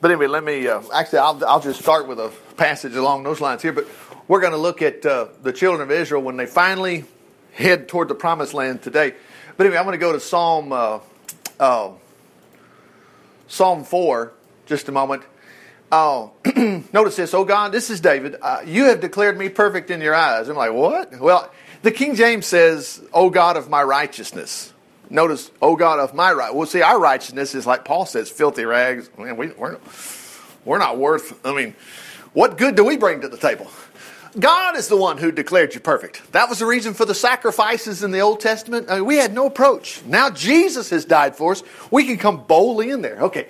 but anyway, let me uh, actually, I'll, I'll just start with a passage along those lines here. But we're going to look at uh, the children of Israel when they finally head toward the promised land today. But anyway, I'm going to go to Psalm uh, uh, Psalm 4 just a moment. Oh, notice this. Oh God, this is David. Uh, you have declared me perfect in your eyes. I'm like, what? Well, the King James says, "Oh God of my righteousness." Notice, "Oh God of my right." Well, see, our righteousness is like Paul says, filthy rags. Man, we, we're we're not worth. I mean, what good do we bring to the table? God is the one who declared you perfect. That was the reason for the sacrifices in the Old Testament. I mean, we had no approach. Now Jesus has died for us. We can come boldly in there. Okay.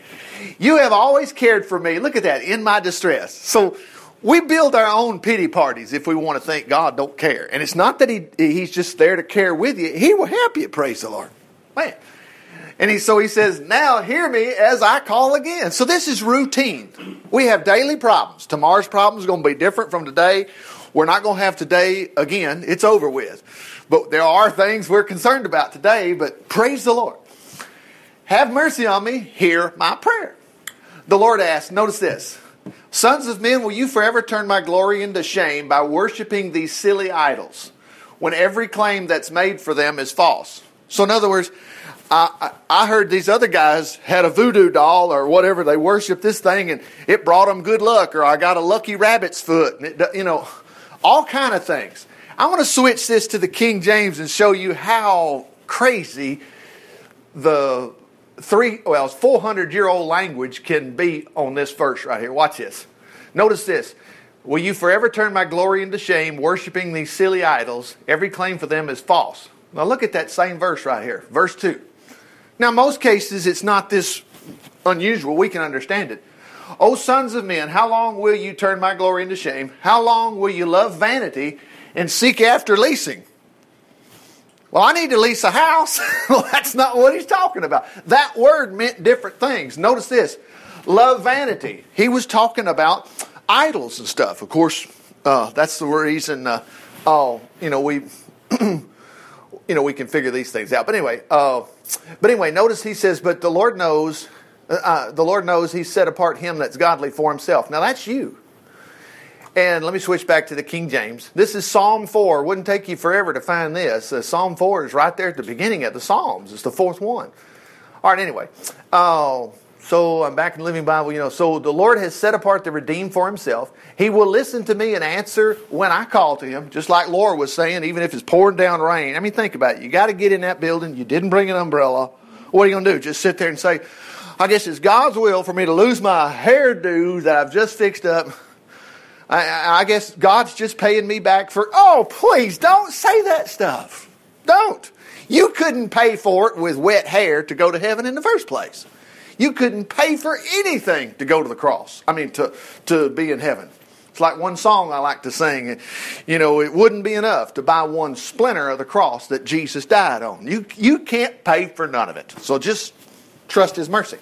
You have always cared for me. Look at that, in my distress. So we build our own pity parties if we want to think God don't care. And it's not that he, he's just there to care with you. He will help you, praise the Lord. Man. And he, so he says, now hear me as I call again. So this is routine. We have daily problems. Tomorrow's problem is going to be different from today. We're not going to have today again. It's over with. But there are things we're concerned about today, but praise the Lord. Have mercy on me. Hear my prayer. The Lord asked, notice this. Sons of men, will you forever turn my glory into shame by worshiping these silly idols when every claim that's made for them is false? So, in other words, I, I heard these other guys had a voodoo doll or whatever. They worshiped this thing and it brought them good luck, or I got a lucky rabbit's foot. And it, you know, all kind of things. I want to switch this to the King James and show you how crazy the three, well, 400 year old language can be on this verse right here. Watch this. Notice this. Will you forever turn my glory into shame, worshiping these silly idols? Every claim for them is false. Now look at that same verse right here, verse 2. Now, most cases, it's not this unusual. We can understand it. O sons of men, how long will you turn my glory into shame? How long will you love vanity and seek after leasing? Well, I need to lease a house. well, that's not what he's talking about. That word meant different things. Notice this love vanity. He was talking about idols and stuff. Of course, uh, that's the reason, uh, oh, you know, we. you know, we can figure these things out. But anyway, uh, but anyway, notice he says, "But the Lord knows uh, uh, the Lord knows He's set apart him that's godly for Himself. Now that's you. And let me switch back to the King James. This is Psalm 4. Wouldn't take you forever to find this. Uh, Psalm 4 is right there at the beginning of the Psalms. It's the fourth one. All right, anyway. So I'm back in the Living Bible. You know, so the Lord has set apart the redeemed for Himself. He will listen to me and answer when I call to Him, just like Laura was saying, even if it's pouring down rain. I mean, think about it. You got to get in that building. You didn't bring an umbrella. What are you going to do? Just sit there and say, I guess it's God's will for me to lose my hairdo that I've just fixed up. I, I, guess God's just paying me back for. Oh, please don't say that stuff. Don't. You couldn't pay for it with wet hair to go to heaven in the first place. You couldn't pay for anything to go to the cross. I mean, to, to be in heaven. It's like one song I like to sing. You know, it wouldn't be enough to buy one splinter of the cross that Jesus died on. You, you can't pay for none of it. So just trust His mercy.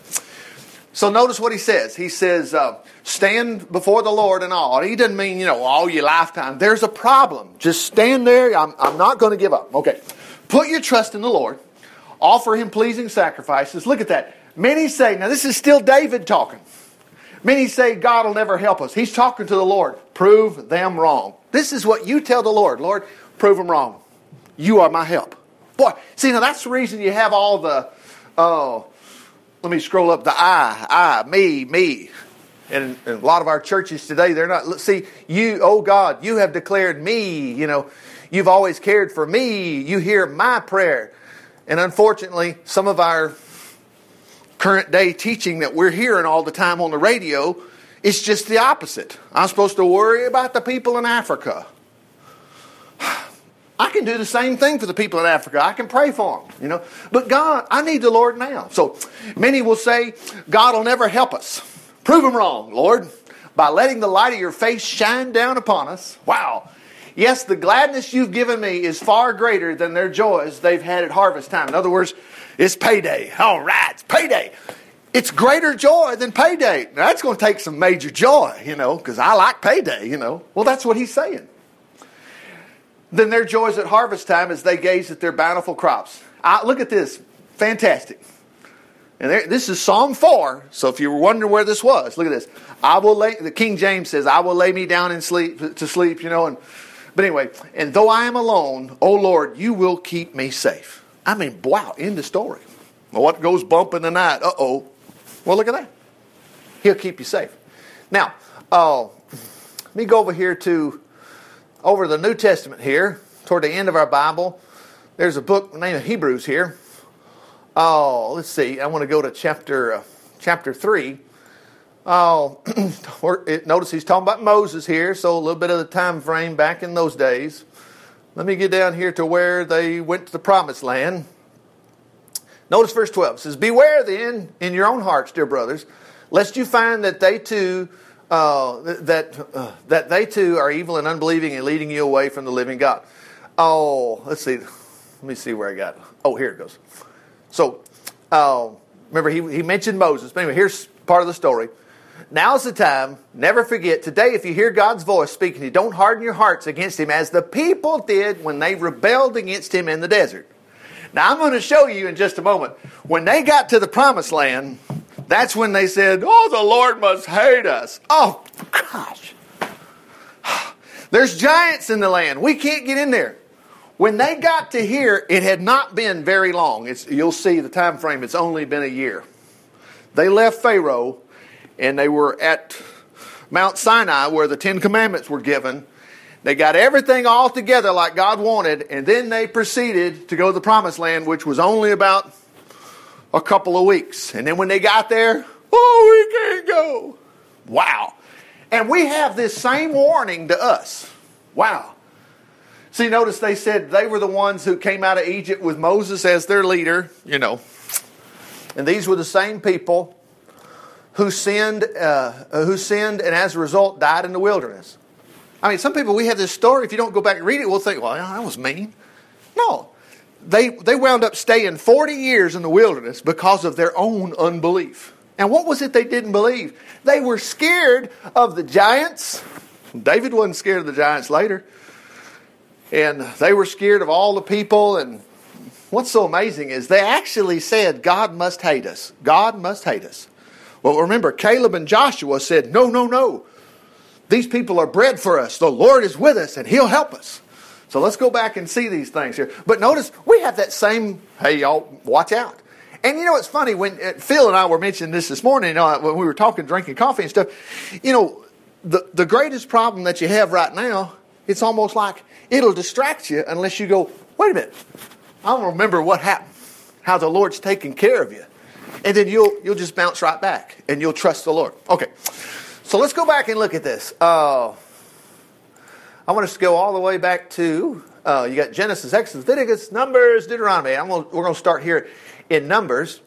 So notice what he says. He says, uh, stand before the Lord and all. He doesn't mean, you know, all your lifetime. There's a problem. Just stand there. I'm, I'm not going to give up. Okay. Put your trust in the Lord. Offer him pleasing sacrifices. Look at that. Many say, now this is still David talking. Many say God will never help us. He's talking to the Lord. Prove them wrong. This is what you tell the Lord. Lord, prove them wrong. You are my help. Boy, see, now that's the reason you have all the, oh, let me scroll up the I, I, me, me. And, and a lot of our churches today, they're not, see, you, oh God, you have declared me, you know, you've always cared for me. You hear my prayer. And unfortunately, some of our current day teaching that we're hearing all the time on the radio It's just the opposite. I'm supposed to worry about the people in Africa. I can do the same thing for the people in Africa. I can pray for them, you know. But God, I need the Lord now. So many will say, God will never help us. Prove them wrong, Lord, by letting the light of your face shine down upon us. Wow. Yes, the gladness you've given me is far greater than their joys they've had at harvest time. In other words, it's payday. All right, it's payday. It's greater joy than payday. Now, that's going to take some major joy, you know, because I like payday, you know. Well, that's what he's saying. Then their joys at harvest time as they gaze at their bountiful crops. I, look at this. Fantastic. And there, this is Psalm 4. So if you were wondering where this was, look at this. I will lay, the King James says, I will lay me down and sleep, to sleep, you know. And, but anyway, and though I am alone, O Lord, you will keep me safe. I mean, wow, end the story. What goes bump in the night? Uh oh. Well, look at that. He'll keep you safe. Now, uh, let me go over here to over the New Testament here, toward the end of our Bible. There's a book named Hebrews here. Oh, let's see. I want to go to chapter uh, chapter three. Oh, notice he's talking about Moses here, so a little bit of the time frame back in those days. Let me get down here to where they went to the promised land. Notice verse 12 it says, Beware then in your own hearts, dear brothers, lest you find that they too uh, that uh, that they too are evil and unbelieving and leading you away from the living God. Oh, let's see. Let me see where I got. Oh, here it goes. So, uh, remember he he mentioned Moses. But anyway, here's part of the story. Now's the time. Never forget. Today, if you hear God's voice speaking you, don't harden your hearts against Him as the people did when they rebelled against Him in the desert. Now, I'm going to show you in just a moment. When they got to the promised land, that's when they said, Oh, the Lord must hate us. Oh, gosh. There's giants in the land. We can't get in there. When they got to here, it had not been very long. It's, you'll see the time frame, it's only been a year. They left Pharaoh and they were at Mount Sinai where the Ten Commandments were given. They got everything all together like God wanted, and then they proceeded to go to the promised land, which was only about a couple of weeks. And then when they got there, oh, we can't go. Wow. And we have this same warning to us. Wow. See, notice they said they were the ones who came out of Egypt with Moses as their leader, you know. And these were the same people who sinned, uh, who sinned and as a result died in the wilderness. I mean, some people, we have this story, if you don't go back and read it, we'll think, well, that was mean. No, they, they wound up staying 40 years in the wilderness because of their own unbelief. And what was it they didn't believe? They were scared of the giants. David wasn't scared of the giants later. And they were scared of all the people. And what's so amazing is they actually said, God must hate us. God must hate us. Well, remember, Caleb and Joshua said, No, no, no. These people are bread for us. The Lord is with us and He'll help us. So let's go back and see these things here. But notice we have that same, hey, y'all, watch out. And you know, it's funny when uh, Phil and I were mentioning this this morning, you know, when we were talking, drinking coffee and stuff. You know, the, the greatest problem that you have right now, it's almost like it'll distract you unless you go, wait a minute, I don't remember what happened, how the Lord's taking care of you. And then you'll, you'll just bounce right back and you'll trust the Lord. Okay, so let's go back and look at this. Uh, I want us to go all the way back to uh, you got Genesis, Exodus, Leviticus, Numbers, Deuteronomy. I'm Gonna, we're going to start here in Numbers.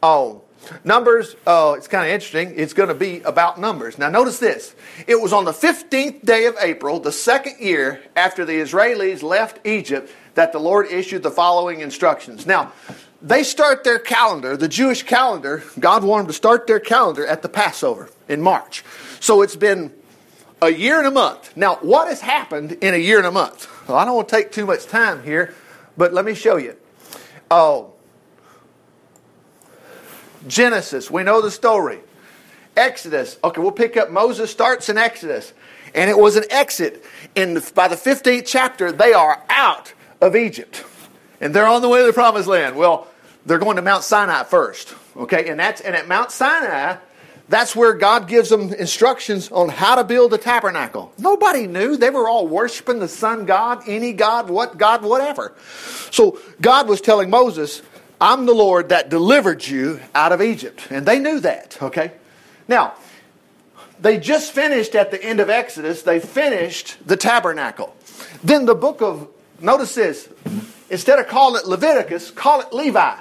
Oh, Numbers, uh, it's kind of interesting. It's going to be about Numbers. Now, notice this. It was on the 15th day of April, the second year after the Israelis left Egypt, that the Lord issued the following instructions. Now, they start their calendar, the Jewish calendar, God wanted them to start their calendar at the Passover in March. So it's been a year and a month. Now, what has happened in a year and a month? Well, I don't want to take too much time here, but let me show you. Oh, Genesis, we know the story. Exodus, okay, we'll pick up. Moses starts in Exodus, and it was an exit. In by the 15th chapter, they are out of Egypt, and they're on the way to the promised land. Well, they're going to Mount Sinai first, okay, and that's and at Mount Sinai that's where God gives them instructions on how to build a tabernacle. Nobody knew. They were all worshiping the sun god, any god, what god, whatever. So God was telling Moses, I'm the Lord that delivered you out of Egypt. And they knew that, okay? Now, they just finished at the end of Exodus, they finished the tabernacle. Then the book of, notice this, instead of calling it Leviticus, call it Levi.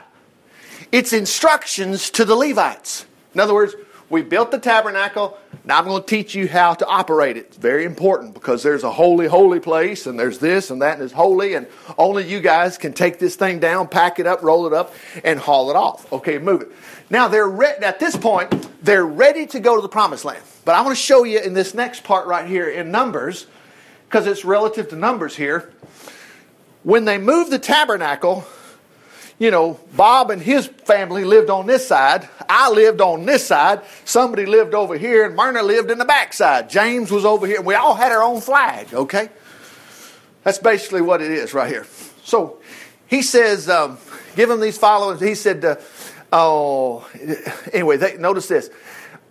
It's instructions to the Levites. In other words, we built the tabernacle. Now I'm going to teach you how to operate it. It's very important because there's a holy, holy place, and there's this and that, and it's holy, and only you guys can take this thing down, pack it up, roll it up, and haul it off. Okay, move it. Now they're re- at this point they're ready to go to the promised land. But I want to show you in this next part right here in Numbers, because it's relative to Numbers here. When they move the tabernacle, you know, Bob and his family lived on this side. I lived on this side. Somebody lived over here, and Myrna lived in the backside. James was over here. We all had our own flag, okay? That's basically what it is right here. So he says, um, give them these followers. He said, uh, oh, anyway, they, notice this.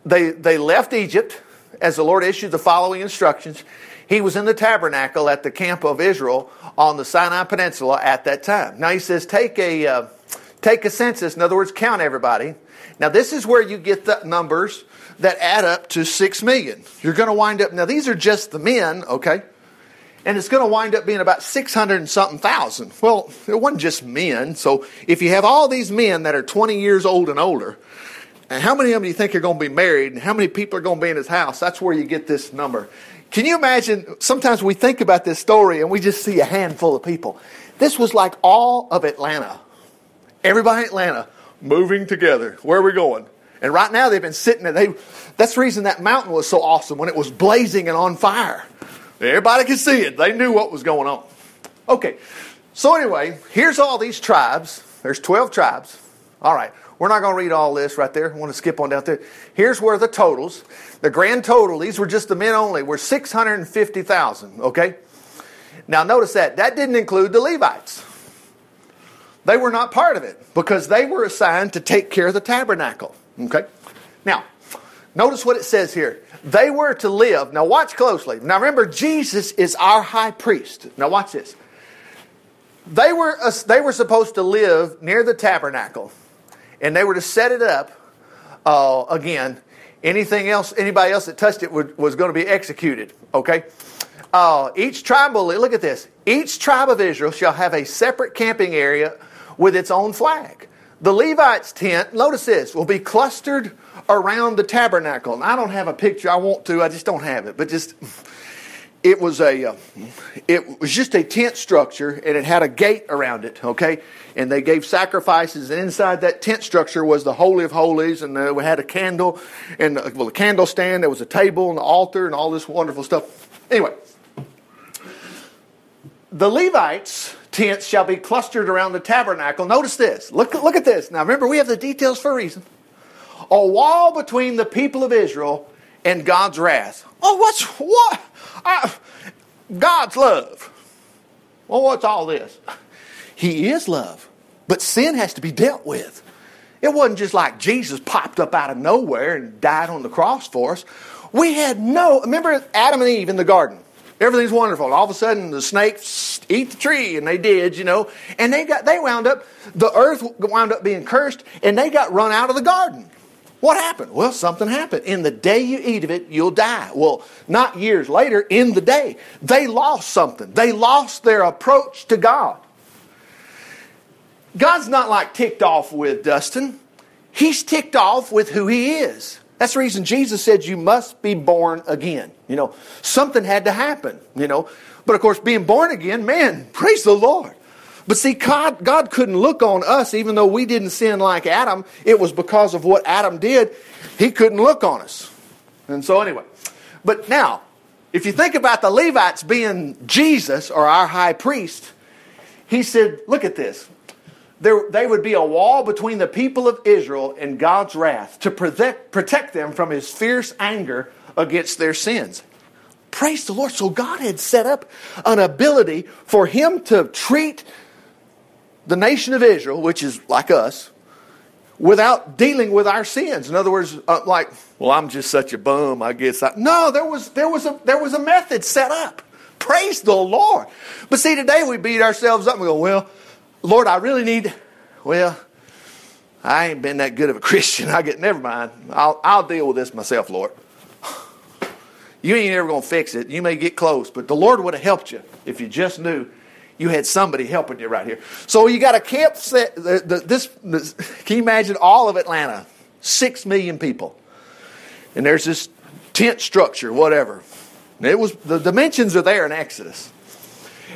They, they left Egypt as the Lord issued the following instructions. He was in the tabernacle at the camp of Israel on the Sinai Peninsula at that time. Now he says, take a, uh, take a census. In other words, count everybody. Now this is where you get the numbers that add up to six million. You're going to wind up, now these are just the men, okay? And it's going to wind up being about 600 and something thousand. Well, it wasn't just men. So if you have all these men that are 20 years old and older, and how many of them do you think are going to be married? And how many people are going to be in his house? That's where you get this number. Can you imagine? Sometimes we think about this story and we just see a handful of people. This was like all of Atlanta. Everybody in Atlanta moving together. Where are we going? And right now they've been sitting there. They, that's the reason that mountain was so awesome when it was blazing and on fire. Everybody could see it. They knew what was going on. Okay. So anyway, here's all these tribes. There's 12 tribes. All right. We're not going to read all this right there. I want to skip on down there. Here's where the totals, the grand total, these were just the men only, were 650,000, okay? Now notice that. That didn't include the Levites. They were not part of it because they were assigned to take care of the tabernacle, okay? Now, notice what it says here. They were to live. Now watch closely. Now remember, Jesus is our high priest. Now watch this. They were, they were supposed to live near the tabernacle and they were to set it up uh, again. Anything else, anybody else that touched it would, was going to be executed. Okay. Uh, each tribal, look at this. Each tribe of Israel shall have a separate camping area with its own flag. The Levites' tent, notice this, will be clustered around the tabernacle. And I don't have a picture. I want to. I just don't have it. But just it was a uh, it was just a tent structure and it had a gate around it okay? And they gave sacrifices and inside that tent structure was the holy of holies and uh, we had a candle and uh, well a candle stand there was a table and the altar and all this wonderful stuff. Anyway the levites tents shall be clustered around the tabernacle. Notice this. Look, look at this. Now remember we have the details for a reason. A wall between the people of israel and god's wrath oh what's what I, God's love. Well, what's all this? He is love, but sin has to be dealt with. It wasn't just like Jesus popped up out of nowhere and died on the cross for us. We had no, remember Adam and Eve in the garden? Everything's wonderful. All of a sudden, the snakes eat the tree, and they did, you know. And they got, they wound up, the earth wound up being cursed, and they got run out of the garden. What happened? Well, something happened. In the day you eat of it, you'll die. Well, not years later, in the day, they lost something. They lost their approach to God. God's not like ticked off with Dustin, He's ticked off with who He is. That's the reason Jesus said you must be born again. You know, something had to happen, you know. But of course, being born again, man, praise the Lord. But see, God, God couldn't look on us, even though we didn't sin like Adam. It was because of what Adam did. He couldn't look on us. And so, anyway. But now, if you think about the Levites being Jesus or our high priest, he said, look at this. There, they would be a wall between the people of Israel and God's wrath to protect, protect them from his fierce anger against their sins. Praise the Lord. So God had set up an ability for him to treat the nation of Israel, which is like us, without dealing with our sins. In other words, uh, like, well, I'm just such a bum, I guess. I, no, there was there was a there was a method set up. Praise the Lord. But see, today we beat ourselves up and we go, well, Lord, I really need. Well, I ain't been that good of a Christian. I get never mind. I'll I'll deal with this myself, Lord. You ain't ever gonna fix it. You may get close, but the Lord would have helped you if you just knew you had somebody helping you right here. So you got a camp set. The, the, this, this, can you imagine all of Atlanta? Six million people, and there's this tent structure, whatever. It was the dimensions are there in Exodus.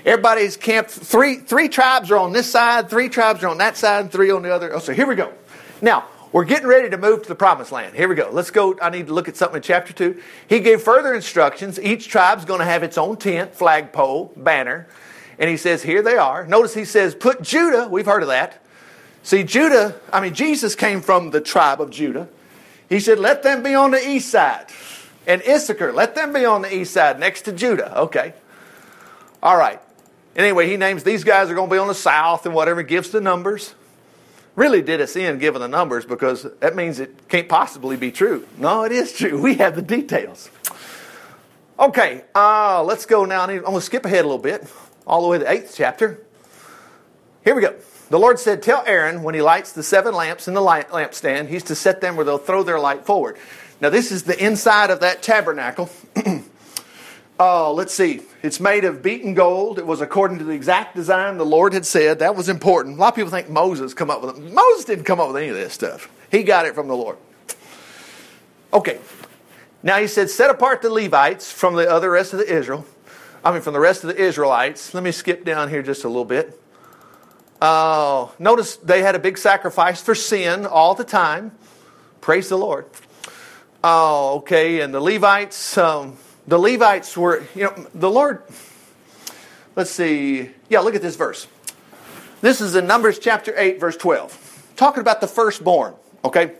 Everybody's camped. Three three tribes are on this side, three tribes are on that side, and three on the other. Oh, so here we go. Now we're getting ready to move to the promised land. Here we go. Let's go. I need to look at something in chapter 2. He gave further instructions. Each tribe's going to have its own tent, flagpole, banner. And he says, Here they are. Notice he says, Put Judah, we've heard of that. See, Judah, I mean, Jesus came from the tribe of Judah. He said, let them be on the east side. And Issachar, let them be on the east side next to Judah. Okay. All right. Anyway, he names these guys are going to be on the south and whatever, gives the numbers. Really did us in giving the numbers because that means it can't possibly be true. No, it is true. We have the details. Okay, uh, let's go now. I'm going to skip ahead a little bit, all the way to the eighth chapter. Here we go. The Lord said, Tell Aaron when he lights the seven lamps in the lampstand, he's to set them where they'll throw their light forward. Now, this is the inside of that tabernacle. Oh, let's see. It's made of beaten gold. It was according to the exact design the Lord had said. That was important. A lot of people think Moses come up with it. Moses didn't come up with any of this stuff. He got it from the Lord. Okay. Now he said, set apart the Levites from the other rest of the Israel. I mean, from the rest of the Israelites. Let me skip down here just a little bit. Uh, notice they had a big sacrifice for sin all the time. Praise the Lord. Oh, okay. And the Levites, um, the Levites were, you know, the Lord, let's see. Yeah, look at this verse. This is in Numbers chapter 8, verse 12. Talking about the firstborn, okay?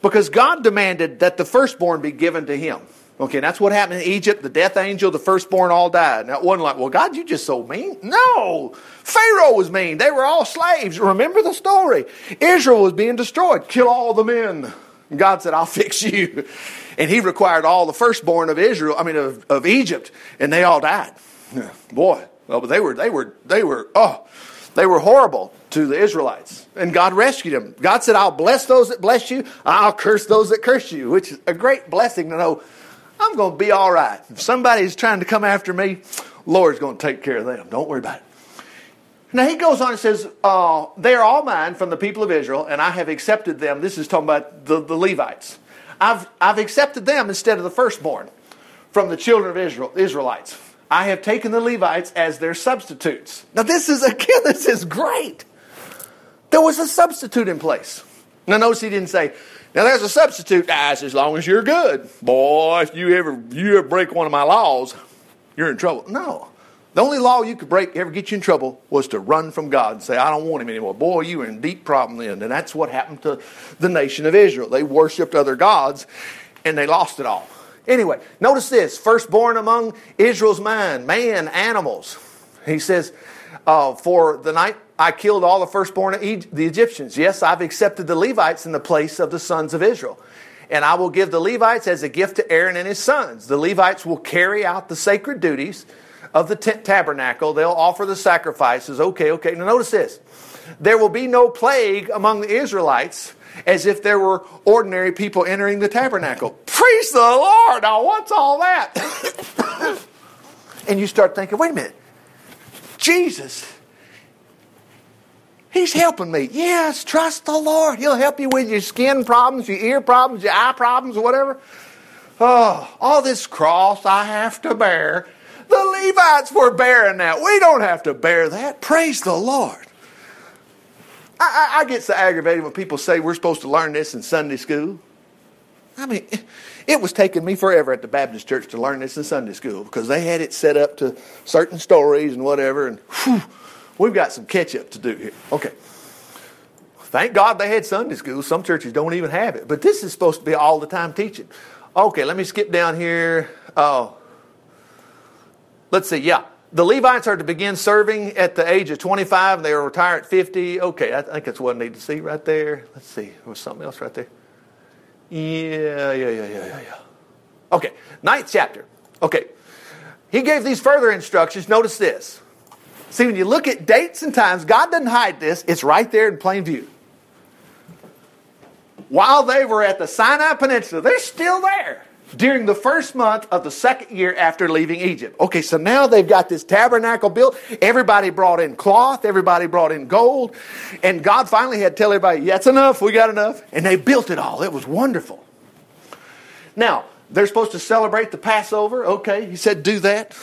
Because God demanded that the firstborn be given to him. Okay, that's what happened in Egypt. The death angel, the firstborn all died. Now, it wasn't like, well, God, you just so mean. No, Pharaoh was mean. They were all slaves. Remember the story. Israel was being destroyed. Kill all the men. And God said, I'll fix you. And he required all the firstborn of Israel, I mean, of, of Egypt, and they all died. Boy, well, but they were, they were, they were, oh, they were horrible to the Israelites. And God rescued them. God said, I'll bless those that bless you, I'll curse those that curse you, which is a great blessing to know I'm going to be all right. If somebody's trying to come after me, Lord's going to take care of them. Don't worry about it. Now he goes on and says, uh, They are all mine from the people of Israel, and I have accepted them. This is talking about the, the Levites. I've, I've accepted them instead of the firstborn from the children of Israel, Israelites. I have taken the Levites as their substitutes. Now, this is, again, this is great. There was a substitute in place. Now, notice he didn't say, now there's a substitute, guys, as long as you're good. Boy, if you ever, you ever break one of my laws, you're in trouble. No. The only law you could break, ever get you in trouble, was to run from God and say, I don't want him anymore. Boy, you were in deep problem then. And that's what happened to the nation of Israel. They worshiped other gods and they lost it all. Anyway, notice this firstborn among Israel's mind, man, animals. He says, uh, For the night I killed all the firstborn of the Egyptians. Yes, I've accepted the Levites in the place of the sons of Israel. And I will give the Levites as a gift to Aaron and his sons. The Levites will carry out the sacred duties of the tent tabernacle. They'll offer the sacrifices. Okay, okay. Now notice this. There will be no plague among the Israelites as if there were ordinary people entering the tabernacle. Praise the Lord. Now, what's all that? and you start thinking, wait a minute. Jesus, He's helping me. Yes, trust the Lord. He'll help you with your skin problems, your ear problems, your eye problems, whatever. Oh, all this cross I have to bear. The Levites were bearing that. We don't have to bear that. Praise the Lord. I, I, I get so aggravated when people say we're supposed to learn this in Sunday school. I mean, it was taking me forever at the Baptist church to learn this in Sunday school because they had it set up to certain stories and whatever, and whew, we've got some catch up to do here. Okay. Thank God they had Sunday school. Some churches don't even have it, but this is supposed to be all the time teaching. Okay, let me skip down here. Oh, let's see, yeah. The Levites are to begin serving at the age of 25 and they will retire at 50. Okay, I think that's what I need to see right there. Let's see, there was something else right there. Yeah, yeah, yeah, yeah, yeah, yeah. Okay, ninth chapter. Okay, he gave these further instructions. Notice this. See, when you look at dates and times, God doesn't hide this, it's right there in plain view. While they were at the Sinai Peninsula, they're still there during the first month of the second year after leaving Egypt. Okay, so now they've got this tabernacle built. Everybody brought in cloth, everybody brought in gold, and God finally had to tell everybody, that's enough, we got enough. And they built it all. It was wonderful. Now, they're supposed to celebrate the Passover. Okay, he said, do that.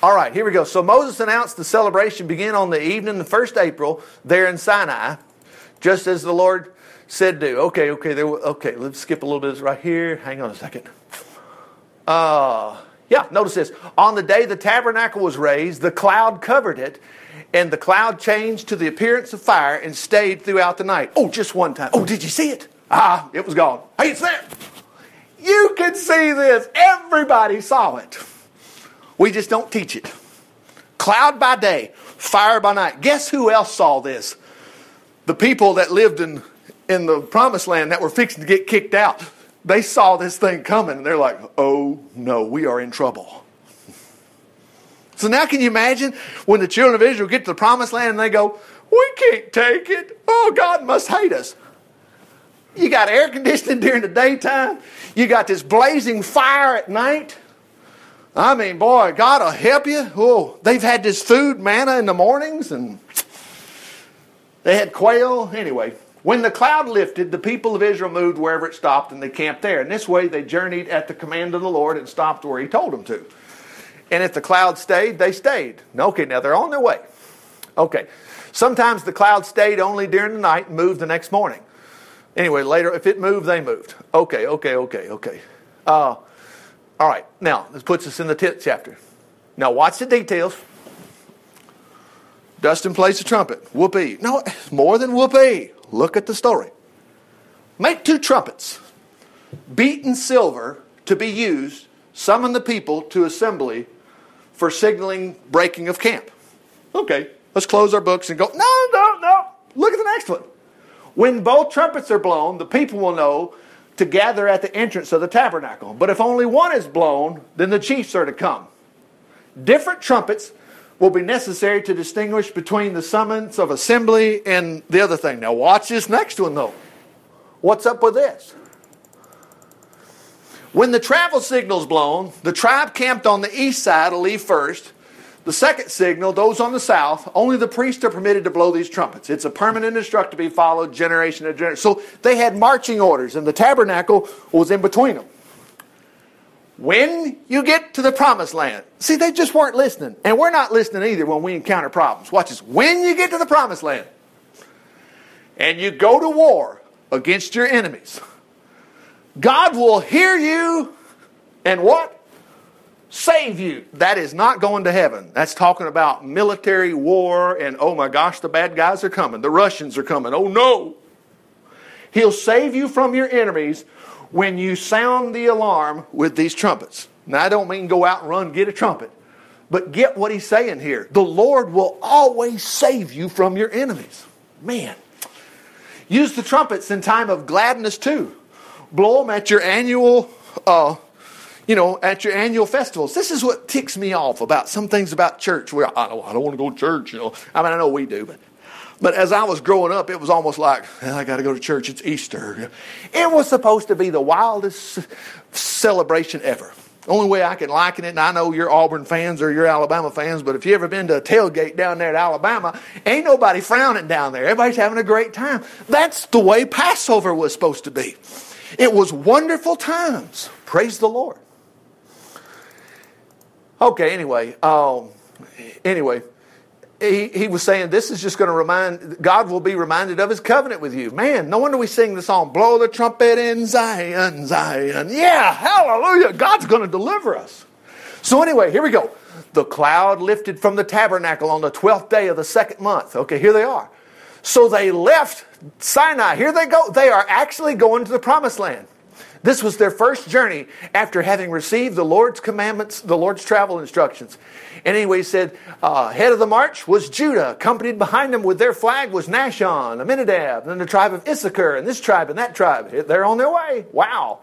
All right, here we go. So Moses announced the celebration begin on the evening of 1st April there in Sinai, just as the Lord said do. Okay, okay, there. Okay, let's skip a little bit right here. Hang on a second. Uh, yeah, notice this. On the day the tabernacle was raised, the cloud covered it, And the cloud changed to the appearance of fire and stayed throughout the night. Oh, just one time. Oh, did you see it? Ah, it was gone. Hey, it's there. You can see this. Everybody saw it. We just don't teach it. Cloud by day, fire by night. Guess who else saw this? The people that lived in, in the promised land that were fixing to get kicked out. They saw this thing coming and they're like, oh no, we are in trouble. So now can you imagine when the children of Israel get to the promised land and they go, we can't take it. Oh, God must hate us. You got air conditioning during the daytime. You got this blazing fire at night. I mean, boy, God will help you. Oh, they've had this food, manna in the mornings, and they had quail. Anyway, when the cloud lifted, the people of Israel moved wherever it stopped, and they camped there. And this way, they journeyed at the command of the Lord and stopped where He told them to. And if the cloud stayed, they stayed. Okay, now they're on their way. Okay. Sometimes the cloud stayed only during the night and moved the next morning. Anyway, later, if it moved, they moved. Okay, okay, okay, okay. Uh, all right, now, this puts us in the 10th chapter. Now, watch the details. Dustin plays the trumpet. Whoopee. No, more than whoopee. Look at the story. Make two trumpets, beaten silver to be used, summon the people to assembly for signaling breaking of camp. Okay, let's close our books and go, no, no, no. Look at the next one. When both trumpets are blown, the people will know to gather at the entrance of the tabernacle. But if only one is blown, then the chiefs are to come. Different trumpets will be necessary to distinguish between the summons of assembly and the other thing. Now, watch this next one, though. What's up with this? When the travel signal's blown, the tribe camped on the east side will leave first. The second signal, those on the south, only the priests are permitted to blow these trumpets. It's a permanent instruct to be followed generation to generation. So they had marching orders, and the tabernacle was in between them. When you get to the promised land, see, they just weren't listening. And we're not listening either when we encounter problems. Watch this. When you get to the promised land and you go to war against your enemies, God will hear you and what? Save you. That is not going to heaven. That's talking about military war and oh my gosh, the bad guys are coming. The Russians are coming. Oh no. He'll save you from your enemies when you sound the alarm with these trumpets. Now, I don't mean go out and run, get a trumpet, but get what he's saying here. The Lord will always save you from your enemies. Man. Use the trumpets in time of gladness too blow them at your annual, uh, you know, at your annual festivals. This is what ticks me off about some things about church. Where I don't, I don't want to go to church, you know. I mean, I know we do, but but as I was growing up, it was almost like I got to go to church. It's Easter. It was supposed to be the wildest celebration ever. Only way I can liken it, and I know you're Auburn fans or you're Alabama fans, but if you ever been to a tailgate down there at Alabama, ain't nobody frowning down there. Everybody's having a great time. That's the way Passover was supposed to be. It was wonderful times. Praise the Lord. Okay, anyway, um, anyway, he, he was saying this is just going to remind, God will be reminded of his covenant with you. Man, no wonder we sing the song, Blow the trumpet in Zion, Zion. Yeah, hallelujah. God's going to deliver us. So, anyway, here we go. The cloud lifted from the tabernacle on the 12th day of the second month. Okay, here they are. So they left Sinai. Here they go. They are actually going to the promised land. This was their first journey after having received the Lord's commandments, the Lord's travel instructions. And anyway, he said, uh, head of the march was Judah. Accompanied behind them with their flag was Nahshon, Amminadab, and the tribe of Issachar, and this tribe and that tribe. They're on their way. Wow.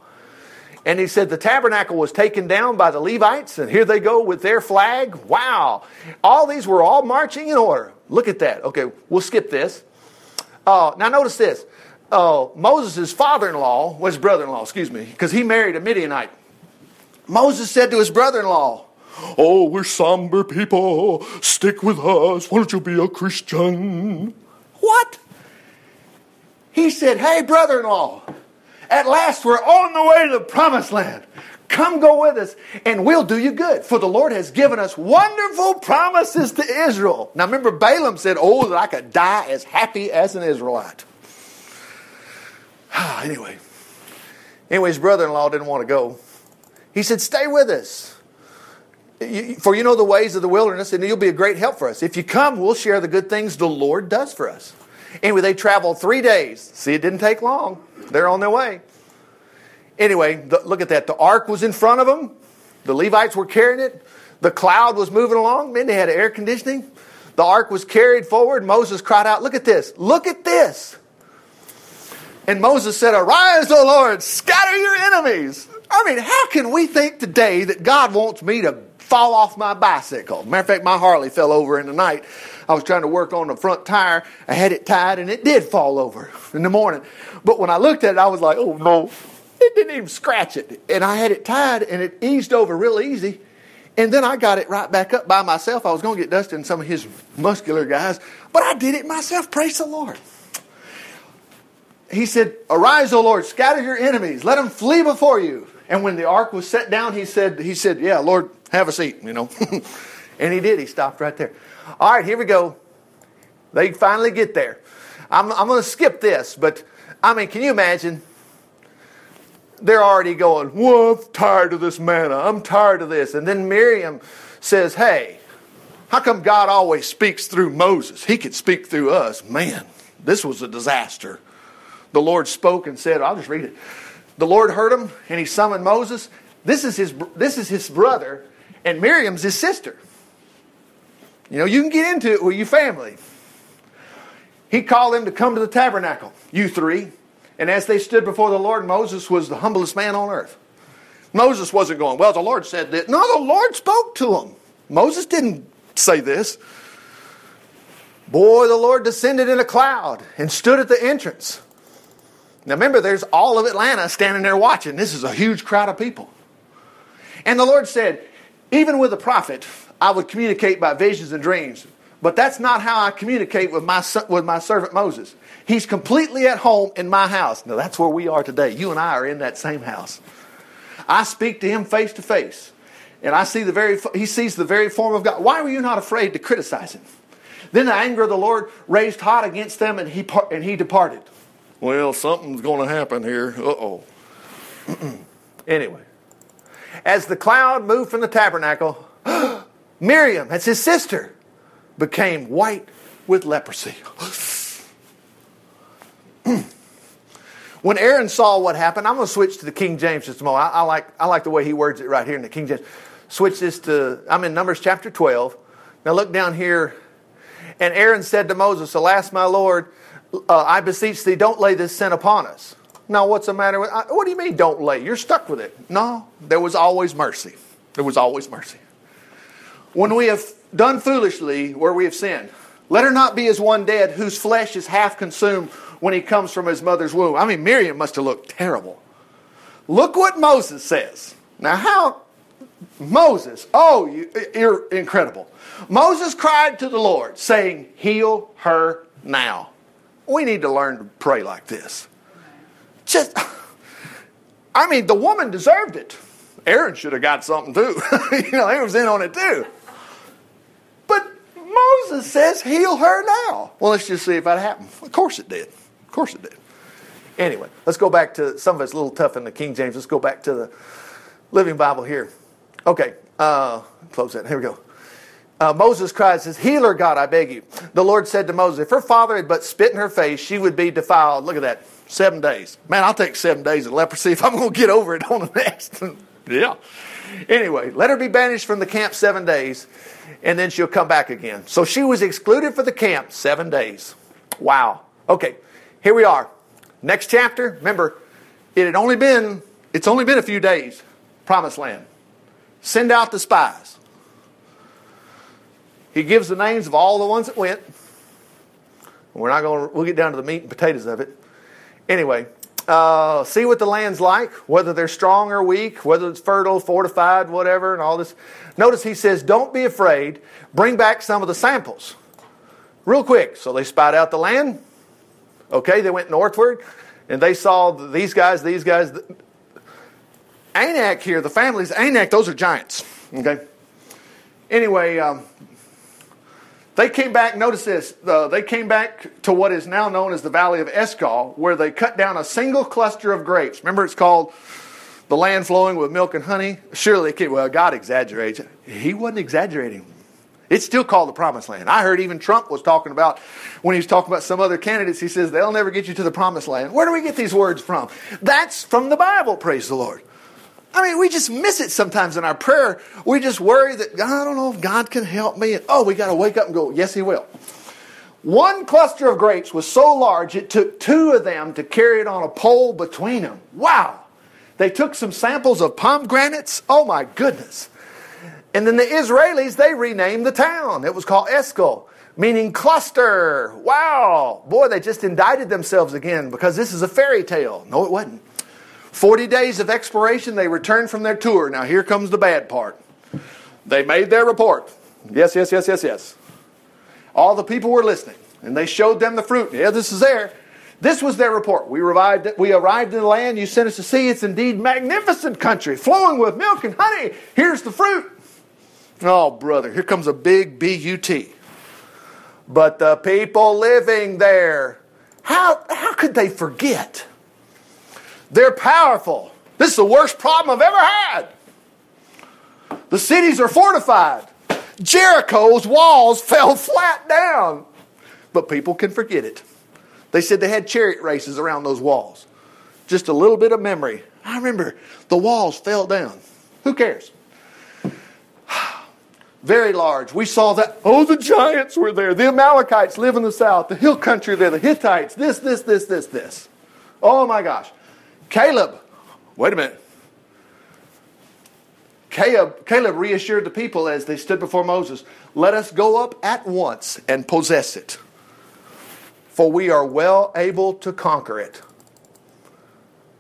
And he said the tabernacle was taken down by the Levites, and here they go with their flag. Wow. All these were all marching in order. Look at that. Okay, we'll skip this. Uh, now, notice this. Uh, Moses' father in law, was brother in law, excuse me, because he married a Midianite. Moses said to his brother in law, Oh, we're somber people. Stick with us. Why don't you be a Christian? What? He said, Hey, brother in law, at last we're on the way to the promised land. Come go with us, and we'll do you good. For the Lord has given us wonderful promises to Israel. Now remember, Balaam said, Oh, that I could die as happy as an Israelite. anyway. Anyway, his brother in law didn't want to go. He said, Stay with us. For you know the ways of the wilderness, and you'll be a great help for us. If you come, we'll share the good things the Lord does for us. Anyway, they traveled three days. See, it didn't take long. They're on their way. Anyway, the, look at that. The ark was in front of them. The Levites were carrying it. The cloud was moving along. Man, they had air conditioning. The ark was carried forward. Moses cried out, Look at this. Look at this. And Moses said, Arise, O Lord, scatter your enemies. I mean, how can we think today that God wants me to fall off my bicycle? Matter of fact, my Harley fell over in the night. I was trying to work on the front tire. I had it tied and it did fall over in the morning. But when I looked at it, I was like, oh no, it didn't even scratch it. And I had it tied and it eased over real easy. And then I got it right back up by myself. I was going to get Dustin and some of his muscular guys, but I did it myself. Praise the Lord. He said, Arise, O Lord, scatter your enemies, let them flee before you. And when the ark was set down, he said, he said, Yeah, Lord, have a seat, you know. and he did. He stopped right there. All right, here we go. They finally get there. I'm, I'm going to skip this, but I mean, can you imagine? They're already going, Well, I'm tired of this manna. I'm tired of this. And then Miriam says, Hey, how come God always speaks through Moses? He could speak through us. Man, this was a disaster. The Lord spoke and said, I'll just read it. The Lord heard him and he summoned Moses. This is his, this is his brother, and Miriam's his sister. You know, you can get into it with your family. He called them to come to the tabernacle, you three. And as they stood before the Lord, Moses was the humblest man on earth. Moses wasn't going, Well, the Lord said that. No, the Lord spoke to him. Moses didn't say this. Boy, the Lord descended in a cloud and stood at the entrance. Now remember, there's all of Atlanta standing there watching. This is a huge crowd of people. And the Lord said, Even with a prophet, I would communicate by visions and dreams. But that's not how I communicate with my, with my servant Moses. He's completely at home in my house. Now, that's where we are today. You and I are in that same house. I speak to him face to face. And I see the very, he sees the very form of God. Why were you not afraid to criticize him? Then the anger of the Lord raised hot against them, and he, and he departed. Well, something's going to happen here. Uh oh. anyway, as the cloud moved from the tabernacle, Miriam, that's his sister, became white with leprosy. when Aaron saw what happened, I'm going to switch to the King James just a moment. I, I, like, I like the way he words it right here in the King James. Switch this to, I'm in Numbers chapter 12. Now look down here. And Aaron said to Moses, Alas, my Lord, uh, I beseech thee, don't lay this sin upon us. Now, what's the matter with, uh, what do you mean don't lay? You're stuck with it. No, there was always mercy. There was always mercy. When we have done foolishly where we have sinned, let her not be as one dead whose flesh is half consumed when he comes from his mother's womb. I mean, Miriam must have looked terrible. Look what Moses says. Now, how Moses, oh, you, you're incredible. Moses cried to the Lord, saying, Heal her now. We need to learn to pray like this. Just, I mean, the woman deserved it. Aaron should have got something too. you know, he was in on it too. But Moses says, heal her now. Well, let's just see if that happened. Of course it did. Of course it did. Anyway, let's go back to some of it's a little tough in the King James. Let's go back to the Living Bible here. Okay, uh, close that. Here we go. Uh, Moses cries, says, Heal her, God, I beg you. The Lord said to Moses, If her father had but spit in her face, she would be defiled. Look at that. Seven days. Man, I'll take seven days of leprosy if I'm going to get over it on the next. yeah. Anyway, let her be banished from the camp seven days, and then she'll come back again. So she was excluded for the camp seven days. Wow. Okay, here we are. Next chapter. Remember, it had only been, it's only been a few days. Promised land. Send out the spies. He gives the names of all the ones that went. We're not going to, we'll get down to the meat and potatoes of it. Anyway, uh, see what the land's like, whether they're strong or weak, whether it's fertile, fortified, whatever, and all this. Notice he says, Don't be afraid. Bring back some of the samples. Real quick. So they spied out the land. Okay, they went northward and they saw these guys, these guys. Anak here, the families, Anak, those are giants. Okay. Anyway, um, they came back, notice this, uh, they came back to what is now known as the Valley of Eshcol, where they cut down a single cluster of grapes. Remember, it's called the land flowing with milk and honey. Surely, it can, well, God exaggerates. He wasn't exaggerating. It's still called the promised land. I heard even Trump was talking about, when he was talking about some other candidates, he says, they'll never get you to the promised land. Where do we get these words from? That's from the Bible, praise the Lord. I mean, we just miss it sometimes in our prayer. We just worry that, I don't know if God can help me. And, oh, we got to wake up and go, yes, He will. One cluster of grapes was so large, it took two of them to carry it on a pole between them. Wow. They took some samples of pomegranates. Oh, my goodness. And then the Israelis, they renamed the town. It was called Eshcol, meaning cluster. Wow. Boy, they just indicted themselves again because this is a fairy tale. No, it wasn't. 40 days of exploration, they returned from their tour. Now, here comes the bad part. They made their report. Yes, yes, yes, yes, yes. All the people were listening, and they showed them the fruit. Yeah, this is there. This was their report. We arrived, we arrived in the land you sent us to see. It's indeed magnificent country, flowing with milk and honey. Here's the fruit. Oh, brother, here comes a big B U T. But the people living there, how, how could they forget? They're powerful. This is the worst problem I've ever had. The cities are fortified. Jericho's walls fell flat down. But people can forget it. They said they had chariot races around those walls. Just a little bit of memory. I remember the walls fell down. Who cares? Very large. We saw that. Oh, the giants were there. The Amalekites live in the south. The hill country there. The Hittites. This, this, this, this, this. Oh my gosh. Caleb, wait a minute. Caleb, Caleb reassured the people as they stood before Moses let us go up at once and possess it, for we are well able to conquer it.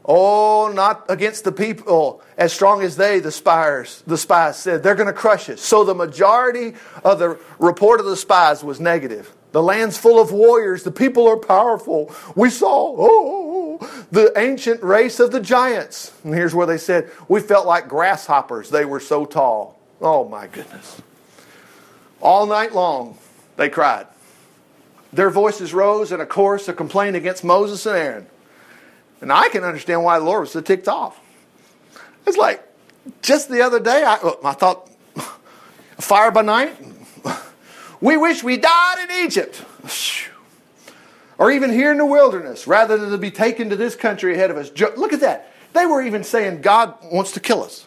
Oh, not against the people as strong as they, the spies, the spies said. They're going to crush it. So the majority of the report of the spies was negative. The land's full of warriors. The people are powerful. We saw, oh, the ancient race of the giants. And here's where they said, we felt like grasshoppers. They were so tall. Oh, my goodness. All night long, they cried. Their voices rose in a chorus of complaint against Moses and Aaron. And I can understand why the Lord was so ticked off. It's like just the other day, I, I thought, fire by night, we wish we died in Egypt. Or even here in the wilderness, rather than to be taken to this country ahead of us. Look at that. They were even saying God wants to kill us.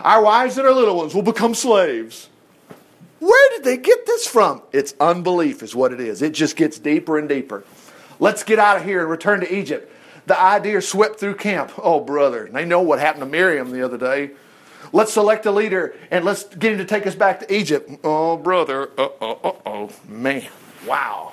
Our wives and our little ones will become slaves. Where did they get this from? It's unbelief, is what it is. It just gets deeper and deeper. Let's get out of here and return to Egypt. The idea swept through camp. Oh, brother, they know what happened to Miriam the other day. Let's select a leader and let's get him to take us back to Egypt. Oh, brother. Uh oh, uh oh. Man, wow.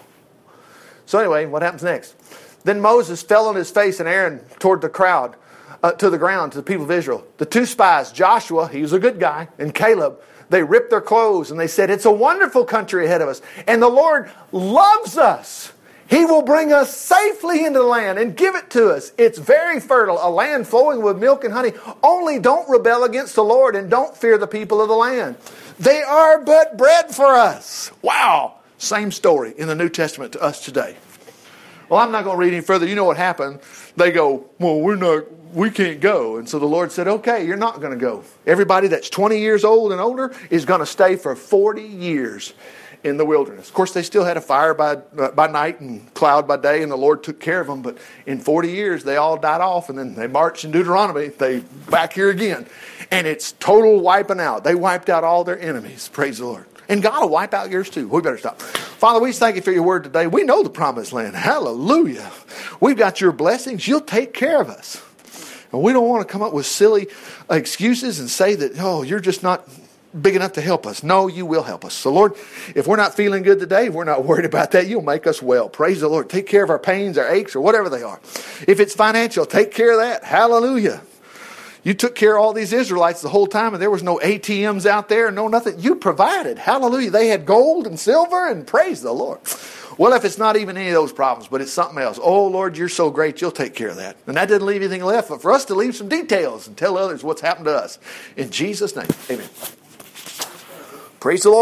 So, anyway, what happens next? Then Moses fell on his face and Aaron toward the crowd, uh, to the ground, to the people of Israel. The two spies, Joshua, he was a good guy, and Caleb, they ripped their clothes and they said, It's a wonderful country ahead of us. And the Lord loves us. He will bring us safely into the land and give it to us. It's very fertile, a land flowing with milk and honey. Only don't rebel against the Lord and don't fear the people of the land. They are but bread for us. Wow. Same story in the New Testament to us today. Well, I'm not going to read any further. You know what happened. They go, Well, we're not, we can't go. And so the Lord said, Okay, you're not going to go. Everybody that's 20 years old and older is going to stay for 40 years in the wilderness. Of course, they still had a fire by, by night and cloud by day, and the Lord took care of them. But in 40 years, they all died off, and then they marched in Deuteronomy. They back here again. And it's total wiping out. They wiped out all their enemies. Praise the Lord. And God will wipe out yours too. We better stop. Father, we thank you for your word today. We know the promised land. Hallelujah. We've got your blessings. You'll take care of us. And we don't want to come up with silly excuses and say that, oh, you're just not big enough to help us. No, you will help us. So, Lord, if we're not feeling good today, we're not worried about that. You'll make us well. Praise the Lord. Take care of our pains, our aches, or whatever they are. If it's financial, take care of that. Hallelujah. You took care of all these Israelites the whole time, and there was no ATMs out there, no nothing. You provided. Hallelujah. They had gold and silver, and praise the Lord. Well, if it's not even any of those problems, but it's something else, oh Lord, you're so great, you'll take care of that. And that didn't leave anything left but for us to leave some details and tell others what's happened to us. In Jesus' name, amen. Praise the Lord.